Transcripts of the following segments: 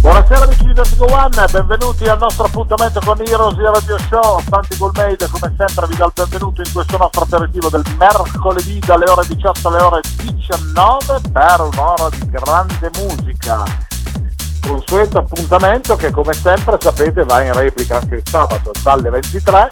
Buonasera amici di Vertigo One, benvenuti al nostro appuntamento con Heroes Radio Show. Santi Golmeide come sempre vi do il benvenuto in questo nostro aperitivo del mercoledì dalle ore 18 alle ore 19 per un'ora di grande musica. Consueto appuntamento che come sempre sapete va in replica anche il sabato dalle 23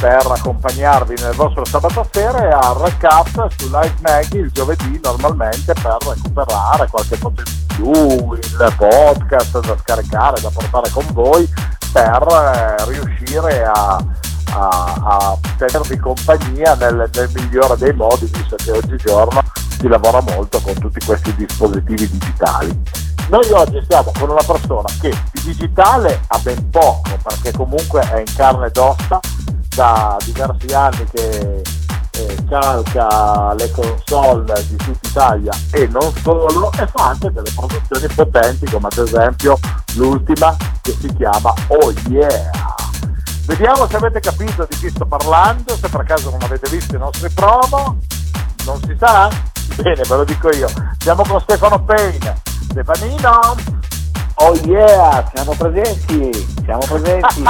per accompagnarvi nel vostro sabato sera e al recap su Live Maggie il giovedì normalmente per recuperare qualche potenza in più, il podcast da scaricare, da portare con voi per eh, riuscire a, a, a tenervi compagnia nel, nel migliore dei modi visto che oggigiorno si lavora molto con tutti questi dispositivi digitali. Noi oggi siamo con una persona che di digitale ha ben poco perché comunque è in carne ed ossa da diversi anni che eh, calca le console di tutta Italia e non solo e fa anche delle produzioni potenti come ad esempio l'ultima che si chiama Oh Yeah vediamo se avete capito di chi sto parlando se per caso non avete visto i nostri promo non si sa? bene ve lo dico io siamo con Stefano Payne Stefanino Oh yeah, siamo presenti, siamo presenti.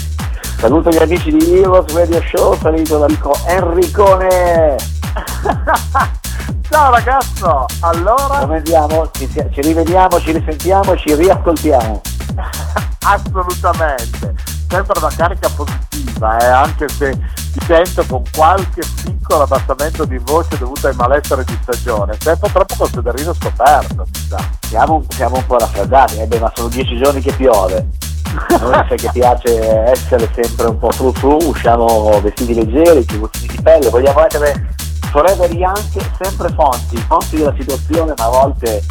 Saluto gli amici di Heroes Radio Show, saluto l'amico Enricone. Ciao ragazzo, allora? Come andiamo? Ci, ci rivediamo, ci risentiamo, ci riascoltiamo. Assolutamente, sempre una carica positiva, eh, anche se ti sento con qualche piccolo abbassamento di voce dovuto ai malessere di stagione. Po' troppo col sederino scoperto, mi sa. Siamo, siamo un po' raffreddati, eh beh, ma sono dieci giorni che piove. Noi sai che piace essere sempre un po' fru fru, usciamo vestiti leggeri, chiusi di pelle, vogliamo essere forever young, sempre fonti, fonti della situazione, ma a volte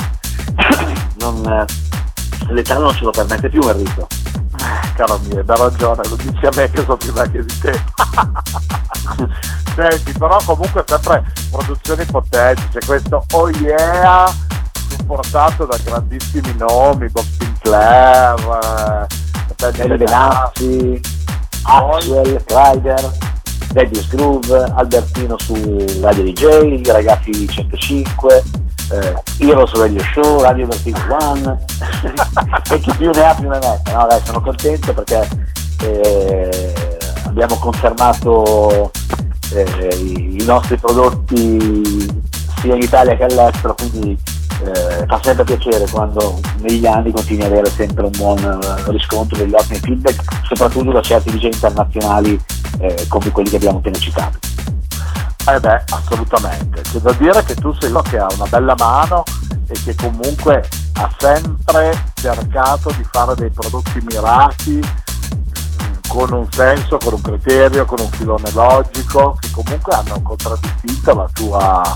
non, l'età non ce lo permette più Enrico. Caro mio, da ragione, lo dici a me che sono più vecchio di te. Senti, però comunque sempre produzioni potenti, c'è questo Oh Yeah supportato da grandissimi nomi, Bob Sinclair, Daniele Benassi, Axwell, Ryder, Daddy Groove, Albertino su Radio DJ, Ragazzi 105, eh, Heroes Radio Show, Radio Vertigo One e chi più ne ha più ne mette. No, dai, sono contento perché eh, abbiamo confermato eh, i, i nostri prodotti sia in Italia che all'estero, quindi eh, fa sempre piacere quando negli anni continui ad avere sempre un buon uh, riscontro degli ottimi feedback, soprattutto da certi DJ internazionali eh, come quelli che abbiamo appena citato. Eh beh, assolutamente. C'è da dire che tu sei uno che ha una bella mano e che comunque ha sempre cercato di fare dei prodotti mirati con un senso, con un criterio, con un filone logico, che comunque hanno contraddistinto la tua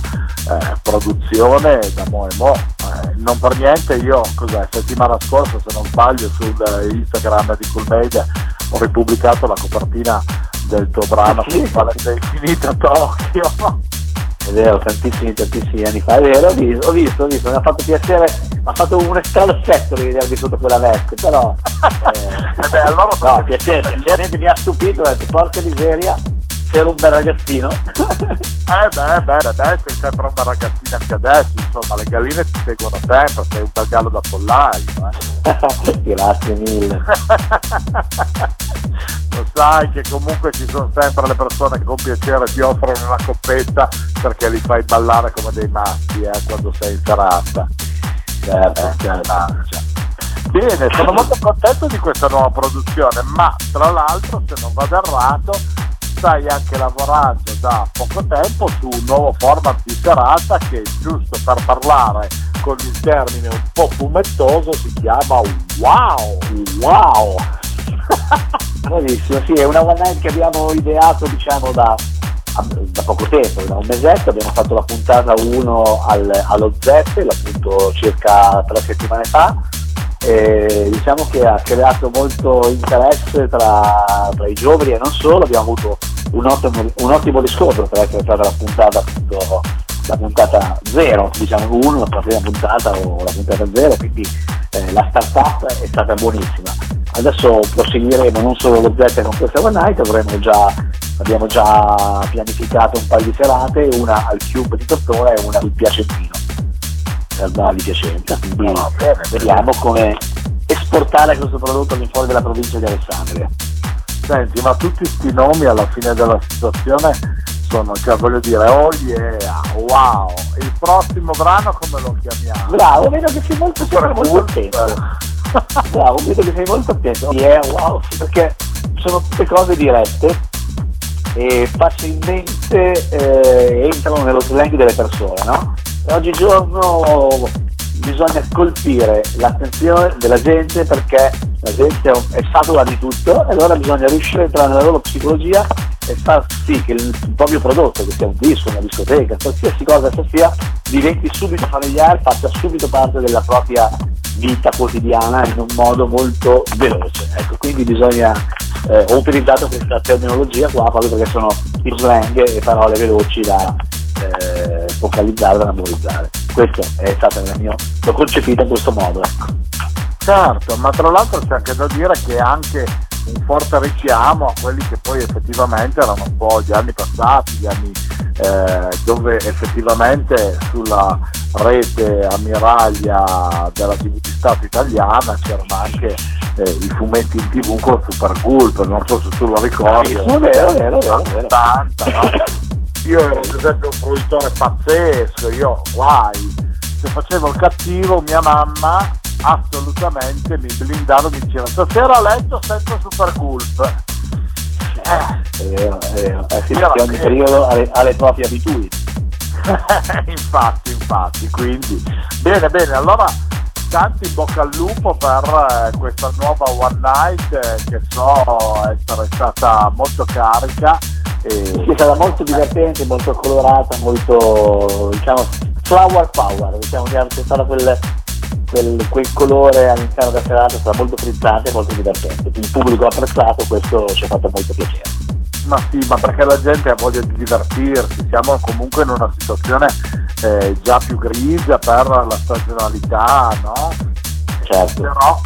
eh, produzione da mo e mo. Eh, non per niente io, cos'è, settimana scorsa se non sbaglio sul Instagram di Cool Media ho ripubblicato la copertina del tuo brano sì. quale sei finito a Tokyo. È vero, tantissimi, tantissimi anni fa, è vero, ho visto, ho visto, ho visto. mi ha fatto piacere, mi ha fatto un strano effetto rivedervi sotto quella veste, però... Eh, beh, allora no, piacere, piacere, mi ha stupito, ho detto, porca miseria, sei un bel ragazzino. eh beh, beh, adesso sei sempre una ragazzina anche adesso, insomma, le galline ti seguono sempre, sei un bel gallo da pollaio. Eh. Grazie mille. Lo sai che comunque ci sono sempre le persone che con piacere ti offrono una coppetta perché li fai ballare come dei maschi eh, quando sei in serata. Certo, certo. Bene, sono molto contento di questa nuova produzione, ma tra l'altro se non vado errato stai anche lavorando da poco tempo su un nuovo format di serata che giusto per parlare con il termine un po' fumettoso si chiama Wow! Wow! Bravissimo, sì, è una one night che abbiamo ideato diciamo da, da poco tempo, da un mesetto, abbiamo fatto la puntata 1 al, allo Zeppel, appunto circa tre settimane fa, e diciamo che ha creato molto interesse tra, tra i giovani e non solo, abbiamo avuto un ottimo, un ottimo riscontro per essere stata la puntata appunto la puntata 0, diciamo 1, la prima puntata o la puntata 0, quindi eh, la startup è stata buonissima. Adesso proseguiremo non solo lo Z con questa One Night, già, abbiamo già pianificato un paio di serate, una al Cube di Tortona e una al Piacentino, di Piacenza. Quindi no, bene, vediamo come esportare questo prodotto all'infuori della provincia di Alessandria. Senti, ma tutti questi nomi alla fine della situazione sono, cioè voglio dire, oh yeah, wow, il prossimo brano come lo chiamiamo? Bravo, vedo che sei molto, Super molto attento. Bravo, vedo che sei molto attento. Yeah, wow, perché sono tutte cose dirette e facilmente eh, entrano nello slang delle persone, no? Oggigiorno bisogna colpire l'attenzione della gente perché la gente è satura di tutto e allora bisogna riuscire a entrare nella loro psicologia e far sì che il proprio prodotto, che sia un disco, una discoteca, qualsiasi cosa essa sia, diventi subito familiare, faccia subito parte della propria vita quotidiana in un modo molto veloce. Ecco, quindi bisogna, eh, ho utilizzato questa terminologia qua proprio perché sono i slang e parole veloci da eh, focalizzare, da memorizzare. Questo è stato il mio, l'ho concepito in questo modo. Ecco. Certo, ma tra l'altro c'è anche da dire che anche un forte richiamo a quelli che poi effettivamente erano un po' gli anni passati, gli anni eh, dove effettivamente sulla rete ammiraglia della TV di Stato italiana c'erano anche eh, i fumetti in tv con Super Gulp, non so se tu lo ricordi. È vero, vero, vero. 80, no? Io ero ad esempio un fruitore pazzesco, io guai, se facevo il cattivo mia mamma assolutamente mi blindavo mi diceva stasera a letto senza super gulp eh. è vero, è vero. Eh sì, perché ogni periodo ha le, ha le proprie abitudini infatti infatti quindi bene bene allora tanti in bocca al lupo per eh, questa nuova One Night eh, che so essere stata molto carica e... Sì, è stata molto divertente, molto colorata, molto diciamo flower power, diciamo che c'è stato quel, quel, quel, colore all'interno della serata, è stato molto frizzante e molto divertente. Il pubblico ha apprezzato, questo ci ha fatto molto piacere. Ma sì, ma perché la gente ha voglia di divertirsi, siamo comunque in una situazione eh, già più grigia per la stagionalità, no? Certo. Però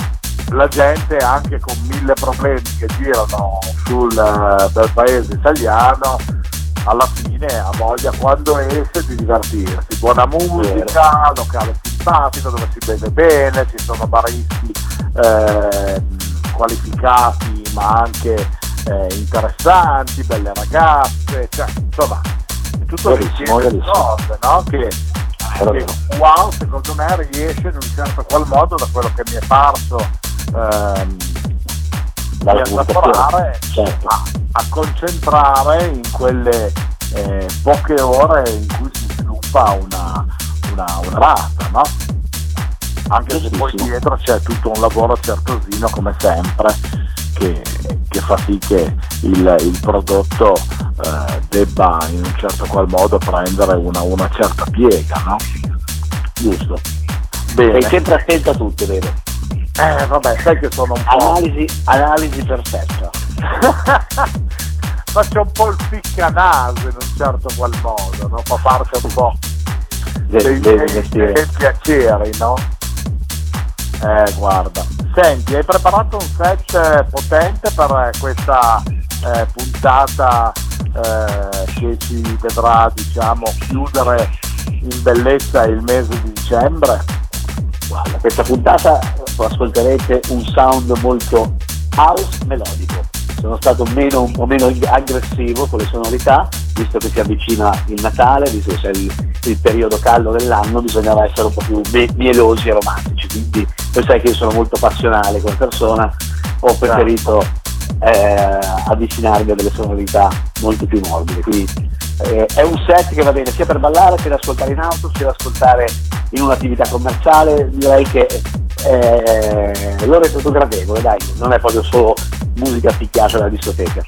la gente anche con mille problemi che girano sul bel paese italiano alla fine ha voglia quando esce di divertirsi buona musica, locale simpatico dove si beve bene ci sono baristi eh, qualificati ma anche eh, interessanti belle ragazze cioè, insomma è tutto insieme di cose no? che, che wow secondo me riesce in un certo qual modo da quello che mi è parso ehm, di assaporare certo. a, a, concentrare in quelle eh, poche ore in cui si sviluppa una, una, una rata, no? Anche se poi dietro c'è tutto un lavoro certosino come sempre che, che fa sì che il, il prodotto eh, debba in un certo qual modo prendere una, una certa piega, no? Giusto. Bene. Sei sempre attento a tutto, vero? Eh vabbè, sai che sono un po'. Analisi, analisi perfetta. Faccio un po' il ficcanaso in un certo qual modo, no? Fa parte un po' dei, dei, dei, dei piaceri, no? Eh guarda. Senti, hai preparato un set potente per questa eh, puntata eh, che ci vedrà diciamo chiudere in bellezza il mese di dicembre? Guarda, questa puntata ascolterete un sound molto house melodico. Sono stato meno, un po' meno aggressivo con le sonorità, visto che si avvicina il Natale, visto che c'è il, il periodo caldo dell'anno, bisognava essere un po' più mielosi e romantici. Quindi tu sai che io sono molto passionale come persona, ho preferito eh, avvicinarmi a delle sonorità molto più morbide. Quindi eh, è un set che va bene sia per ballare, sia da ascoltare in auto, sia da ascoltare in un'attività commerciale. Direi che eh, lo reputo gradevole, dai, non è proprio solo musica picchiata dalla discoteca.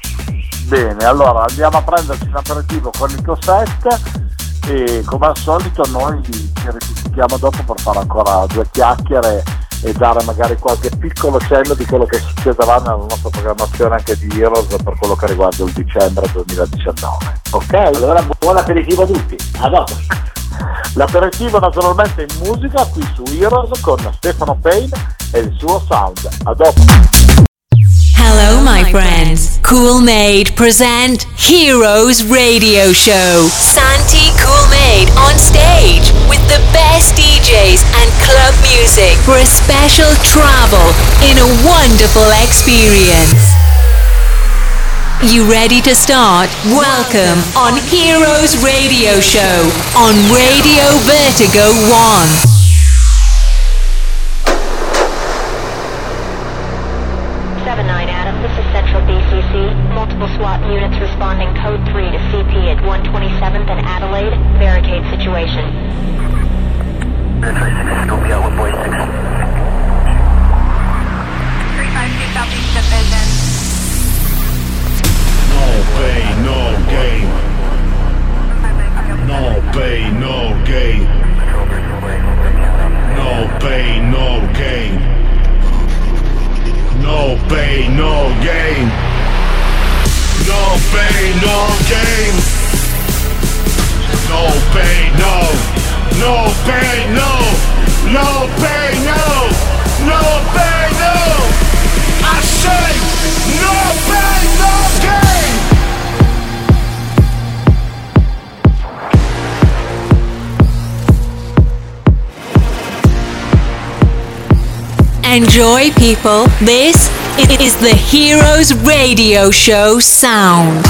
Bene, allora andiamo a prenderci un aperitivo con il set e come al solito noi ci risentiamo dopo per fare ancora due chiacchiere e dare magari qualche piccolo cenno di quello che succederà nella nostra programmazione anche di Heroes per quello che riguarda il dicembre 2019. Ok, allora buon aperitivo a tutti, a dopo. L'aperitivo naturalmente in musica qui su Heroes con Stefano Payne e il suo sound. A dopo. Hello, my friends. Cool Made present Heroes Radio Show. Santi Cool On stage with the best DJs and club music for a special travel in a wonderful experience. You ready to start? Welcome on Heroes Radio Show on Radio Vertigo 1. Multiple SWAT units responding code 3 to CP at 127th and Adelaide. Barricade situation. Scope out with boy 6. 352 Southeast Division. No pain, no gain. No pain, no gain. No pain, no gain. No pain, no gain. No pain, no gain. No pain, no. No pain, no. No pain, no. No pain, no. I say no pain, no gain. Enjoy, people. This is the Heroes Radio Show sound.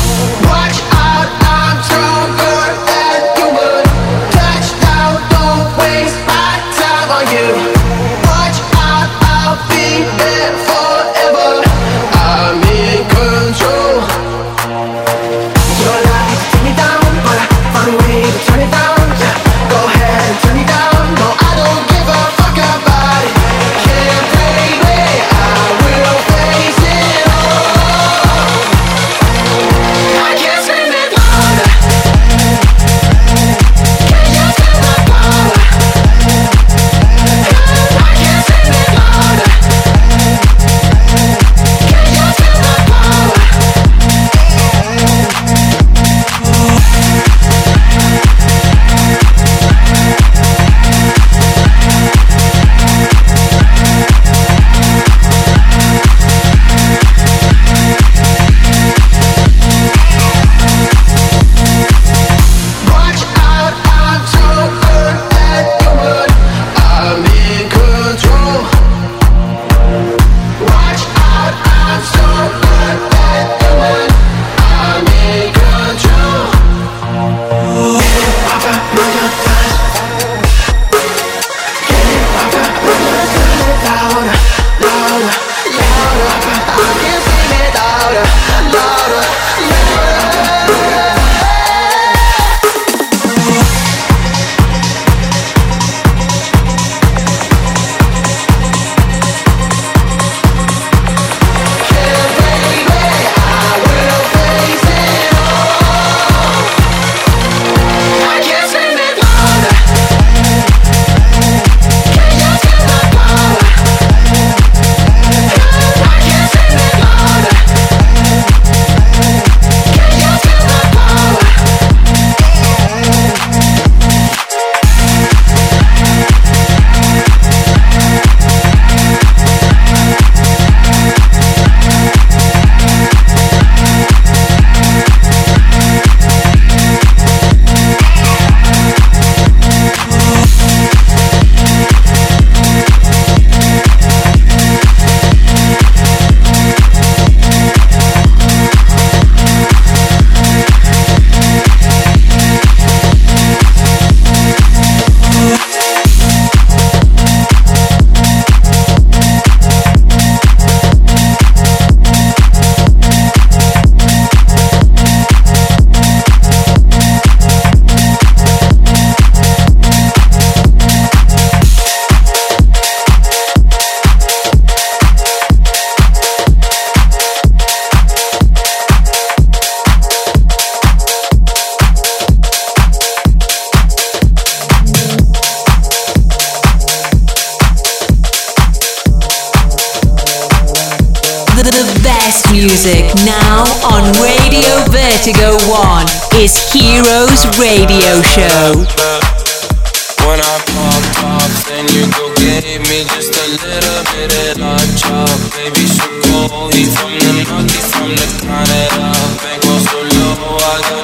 아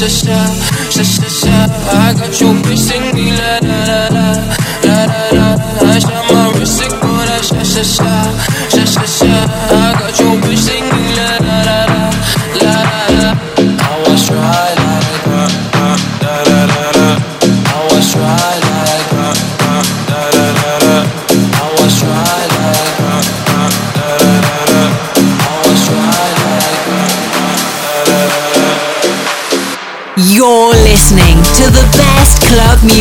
sister.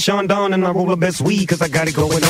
Sean Don and I roll the best weed cause I got it going on.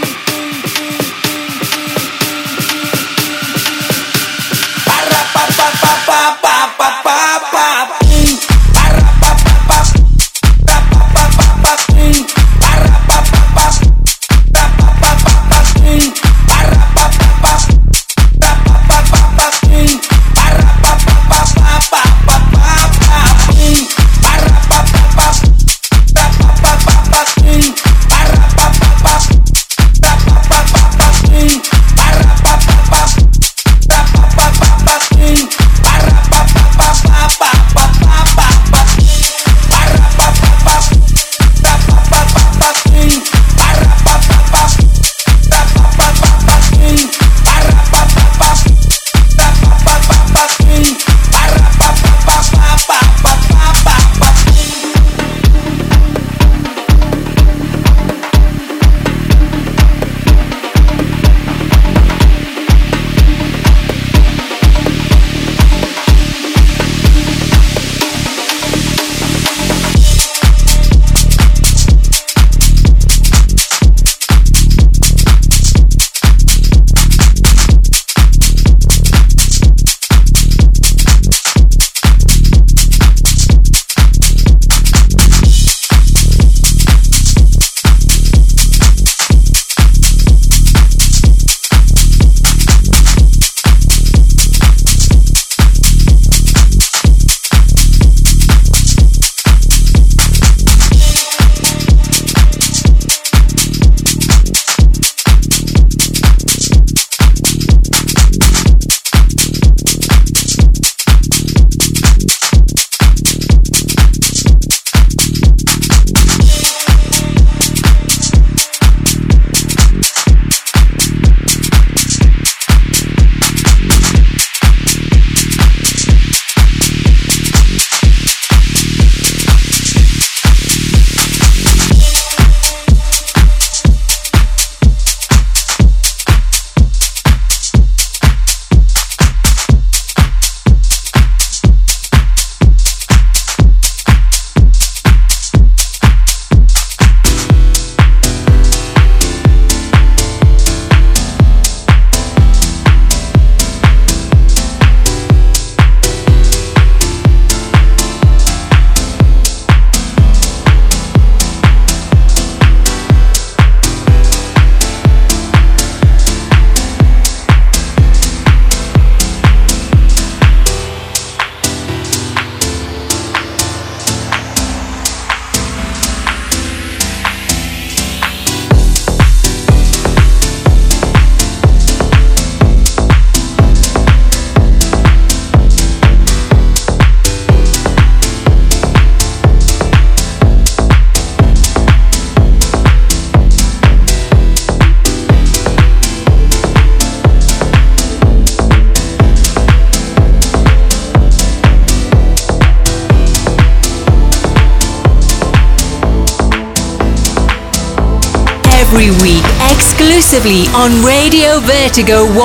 Every week exclusively on Radio Vertigo 1.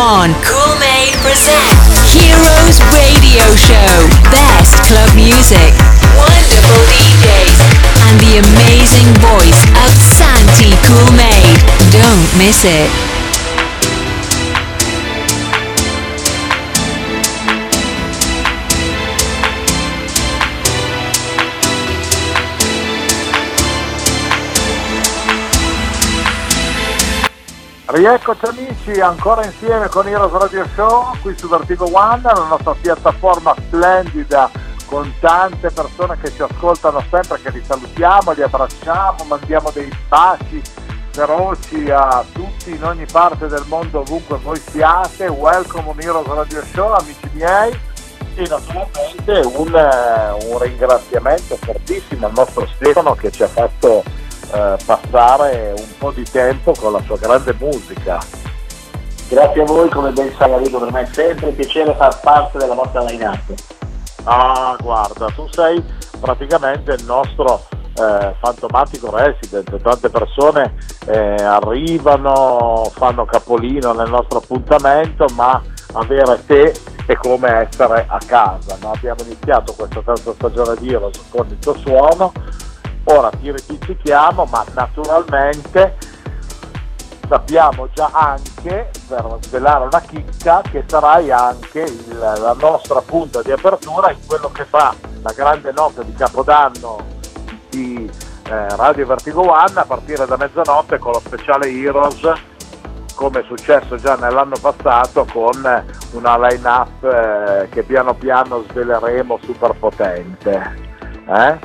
Cool Made present Heroes Radio Show. Best club music, wonderful DJs, and the amazing voice of Santi Cool Made. Don't miss it. Rieccoci amici, ancora insieme con Heroes Radio Show, qui su Vertigo One, la nostra piattaforma splendida con tante persone che ci ascoltano sempre, che li salutiamo, li abbracciamo, mandiamo dei baci feroci a tutti in ogni parte del mondo, ovunque voi siate. Welcome on Heroes Radio Show, amici miei. E naturalmente un, eh, un ringraziamento fortissimo al nostro Stefano che ci ha fatto eh, passare un po' di tempo con la sua grande musica. Grazie a voi, come ben sai Arrigo, per me è sempre un piacere far parte della vostra line-up. Ah, guarda, tu sei praticamente il nostro eh, fantomatico resident, tante persone eh, arrivano, fanno capolino nel nostro appuntamento, ma avere te è come essere a casa. no? Abbiamo iniziato questa terza stagione di Heroes con il tuo suono, ora ti ripizzichiamo, ma naturalmente sappiamo già anche, per svelare una chicca, che sarai anche il- la nostra punta di apertura in quello che fa la grande notte di Capodanno di eh, Radio Vertigo One a partire da mezzanotte con lo speciale Heroes come è successo già nell'anno passato con una line-up eh, che piano piano sveleremo super potente. Eh?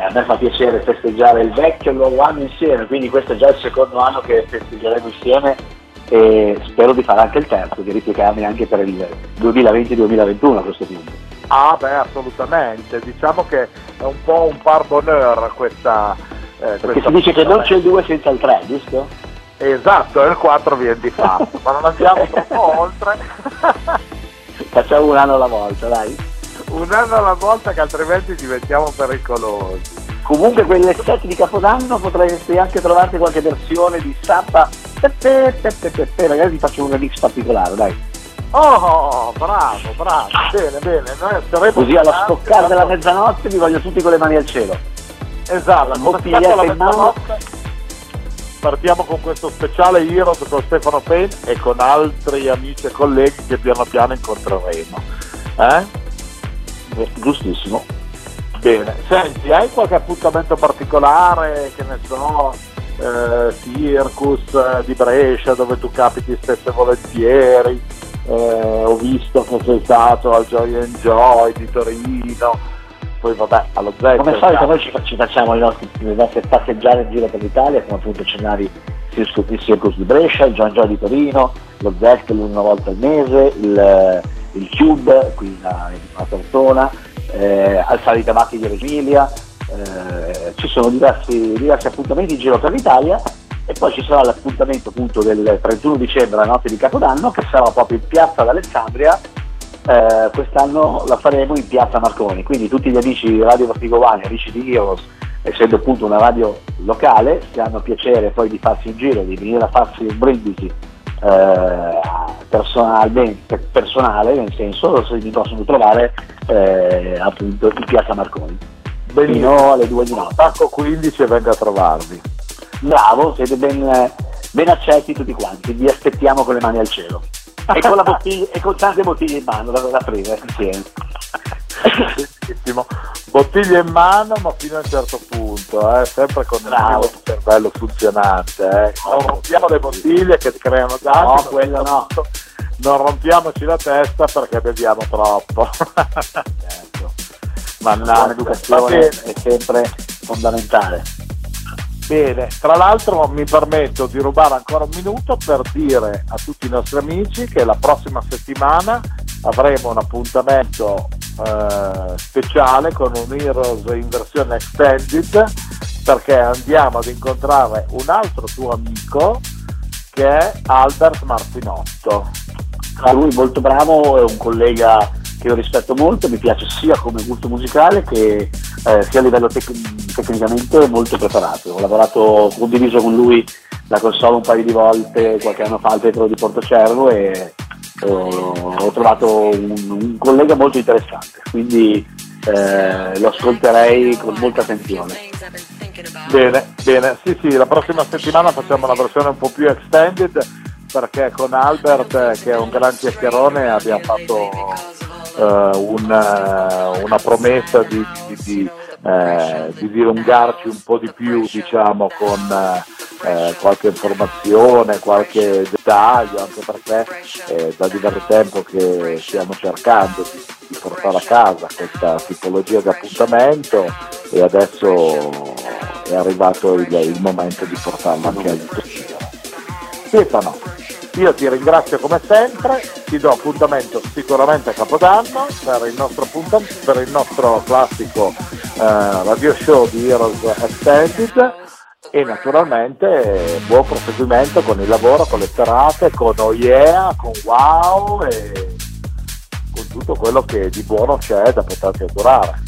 Eh, A me fa piacere festeggiare il vecchio e il nuovo anno insieme, quindi questo è già il secondo anno che festeggeremo insieme e spero di fare anche il terzo, di replicarmi anche per il 2020-2021 a questo punto. Ah beh assolutamente, diciamo che è un po' un par bonheur questa... eh, Perché si dice che non c'è il funzione. 2 senza il 3, giusto? Esatto, il 4 viene di fatto, ma non andiamo troppo oltre. Facciamo un anno alla volta, dai. Un anno alla volta che altrimenti diventiamo pericolosi. Comunque quelle set di Capodanno potresti anche trovarti qualche versione di Sappa. Magari ti faccio un remix particolare, dai. Oh, bravo, bravo, bene, bene, noi saremo Così alla scoccare della mezzanotte vi voglio tutti con le mani al cielo. Esatto, la in mano. partiamo con questo speciale Heroes con Stefano Pen e con altri amici e colleghi che piano piano incontreremo. Eh? Giustissimo. Bene, senti, hai qualche appuntamento particolare, che ne so, eh, Circus eh, di Brescia dove tu capiti spesso e volentieri, eh, ho visto che sei stato al Joy and Joy di Torino, poi vabbè, allo Z. Come al solito noi ci, ci facciamo le nostre, le nostre passeggiate in giro per l'Italia, come appunto il Circus, Circus di Brescia, il John Joy di Torino, lo Zest una volta al mese, il, il Cube qui a, Tortona, eh, al Sali Tabacchi di Reggio Emilia, eh, ci sono diversi, diversi appuntamenti in giro per l'Italia e poi ci sarà l'appuntamento appunto del 31 dicembre, la notte di Capodanno, che sarà proprio in piazza d'Alessandria. Eh, quest'anno la faremo in piazza Marconi, quindi tutti gli amici di Radio Particolare, amici di Heroes, essendo appunto una radio locale, se hanno piacere poi di farsi un giro, di venire a farsi un brindisi eh, personalmente, personale, nel senso, se mi possono trovare eh, appunto in piazza Marconi, fino alle 2 di notte. Attacco 15 e venga a trovarvi. Bravo, siete ben, ben accetti tutti quanti, vi aspettiamo con le mani al cielo. E con, bottiglia, e con tante bottiglie in mano da, da prendere insieme. Benissimo. Bottiglie in mano, ma fino a un certo punto, eh, sempre con il Bravo. mio cervello funzionante. Eh. Non rompiamo le bottiglie che creano danni, No, quello no. Non rompiamoci la testa perché beviamo troppo. Certo. Mannaggia. Va educazione bene. è sempre fondamentale. Bene, tra l'altro mi permetto di rubare ancora un minuto per dire a tutti i nostri amici che la prossima settimana avremo un appuntamento eh, speciale con un Heroes in versione extended perché andiamo ad incontrare un altro tuo amico che è Albert Martinotto. Tra lui molto bravo, è un collega che io rispetto molto, mi piace sia come gusto musicale che eh, sia a livello tec- tecnicamente molto preparato. Ho lavorato, condiviso con lui la console un paio di volte qualche anno fa al Petro di Portocervo e ho, ho trovato un, un collega molto interessante, quindi eh, lo ascolterei con molta attenzione. Bene, bene, sì sì, la prossima settimana facciamo una versione un po' più extended perché con Albert, eh, che è un gran chiacchierone, abbiamo fatto eh, un, eh, una promessa di, di, di, eh, di dilungarci un po' di più diciamo, con eh, qualche informazione, qualche dettaglio, anche perché è da diverso tempo che stiamo cercando di, di portare a casa questa tipologia di appuntamento e adesso è arrivato il, il momento di portarla anche agli studio. Stefano, io ti ringrazio come sempre, ti do appuntamento sicuramente a Capodanno per il nostro, appuntam- per il nostro classico eh, radio show di Heroes Extended e naturalmente buon proseguimento con il lavoro, con le serate, con OIEA, con Wow e con tutto quello che di buono c'è da poterti augurare.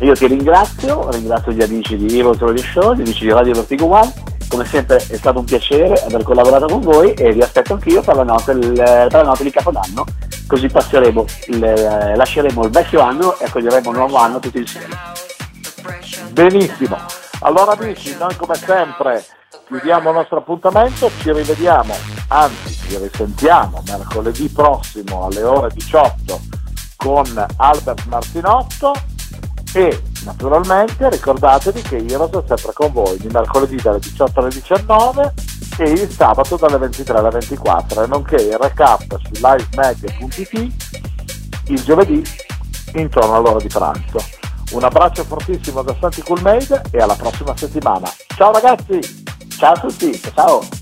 Io ti ringrazio, ringrazio gli amici di Heroes Radio Show, gli amici di Radio Vertigo One, come sempre è stato un piacere aver collaborato con voi e vi aspetto anch'io per la notte, per la notte di Capodanno, così passeremo, il- lasceremo il vecchio anno e accoglieremo il nuovo anno tutti insieme. Benissimo, allora amici, noi come sempre chiudiamo il nostro appuntamento, ci rivediamo, anzi ci risentiamo mercoledì prossimo alle ore 18 con Albert Martinotto e naturalmente ricordatevi che Heroes è sempre con voi il mercoledì dalle 18 alle 19 e il sabato dalle 23 alle 24 e nonché il recap su livemag.it il giovedì intorno all'ora di pranzo. Un abbraccio fortissimo da Santi Coolmade e alla prossima settimana. Ciao ragazzi! Ciao a tutti, ciao!